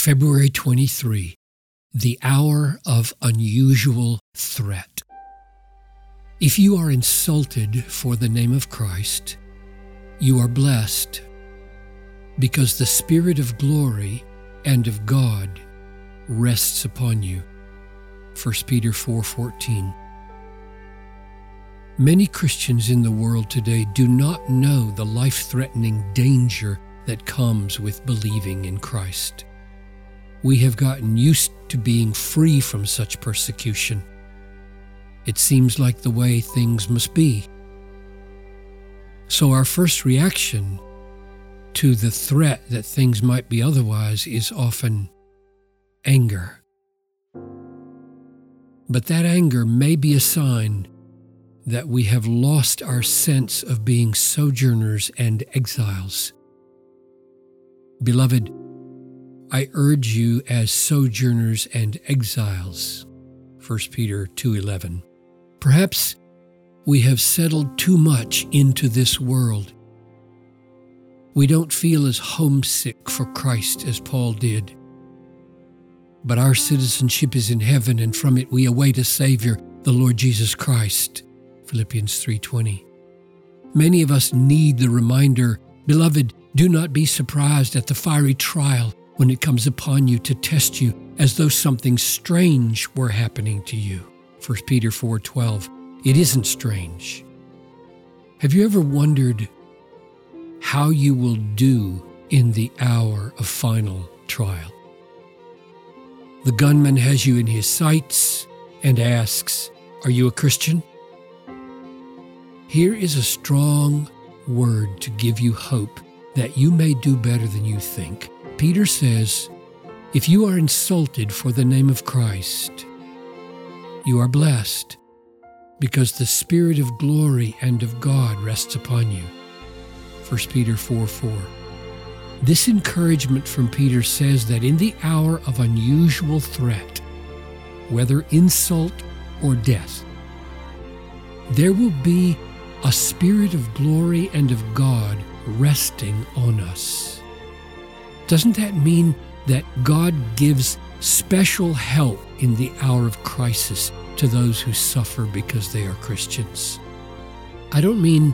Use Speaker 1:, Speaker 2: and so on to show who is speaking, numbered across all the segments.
Speaker 1: February 23, the hour of unusual threat. If you are insulted for the name of Christ, you are blessed because the Spirit of glory and of God rests upon you. 1 Peter 4:14 Many Christians in the world today do not know the life-threatening danger that comes with believing in Christ. We have gotten used to being free from such persecution. It seems like the way things must be. So, our first reaction to the threat that things might be otherwise is often anger. But that anger may be a sign that we have lost our sense of being sojourners and exiles. Beloved, I urge you as sojourners and exiles. 1 Peter 2:11. Perhaps we have settled too much into this world. We don't feel as homesick for Christ as Paul did. But our citizenship is in heaven and from it we await a savior, the Lord Jesus Christ. Philippians 3:20. Many of us need the reminder, beloved, do not be surprised at the fiery trial when it comes upon you to test you as though something strange were happening to you. 1 Peter 4:12. It isn't strange. Have you ever wondered how you will do in the hour of final trial? The gunman has you in his sights and asks, Are you a Christian? Here is a strong word to give you hope that you may do better than you think. Peter says, If you are insulted for the name of Christ, you are blessed because the Spirit of glory and of God rests upon you. 1 Peter 4 4. This encouragement from Peter says that in the hour of unusual threat, whether insult or death, there will be a spirit of glory and of God resting on us. Doesn't that mean that God gives special help in the hour of crisis to those who suffer because they are Christians? I don't mean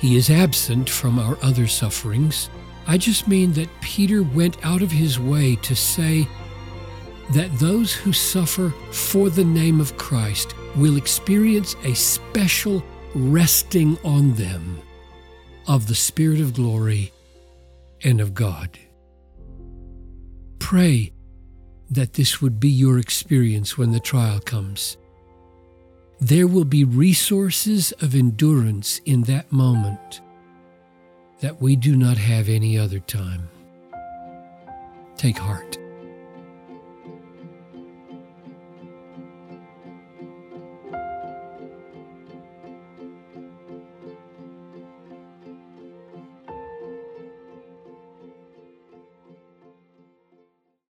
Speaker 1: he is absent from our other sufferings. I just mean that Peter went out of his way to say that those who suffer for the name of Christ will experience a special resting on them of the Spirit of glory and of God. Pray that this would be your experience when the trial comes. There will be resources of endurance in that moment that we do not have any other time. Take heart.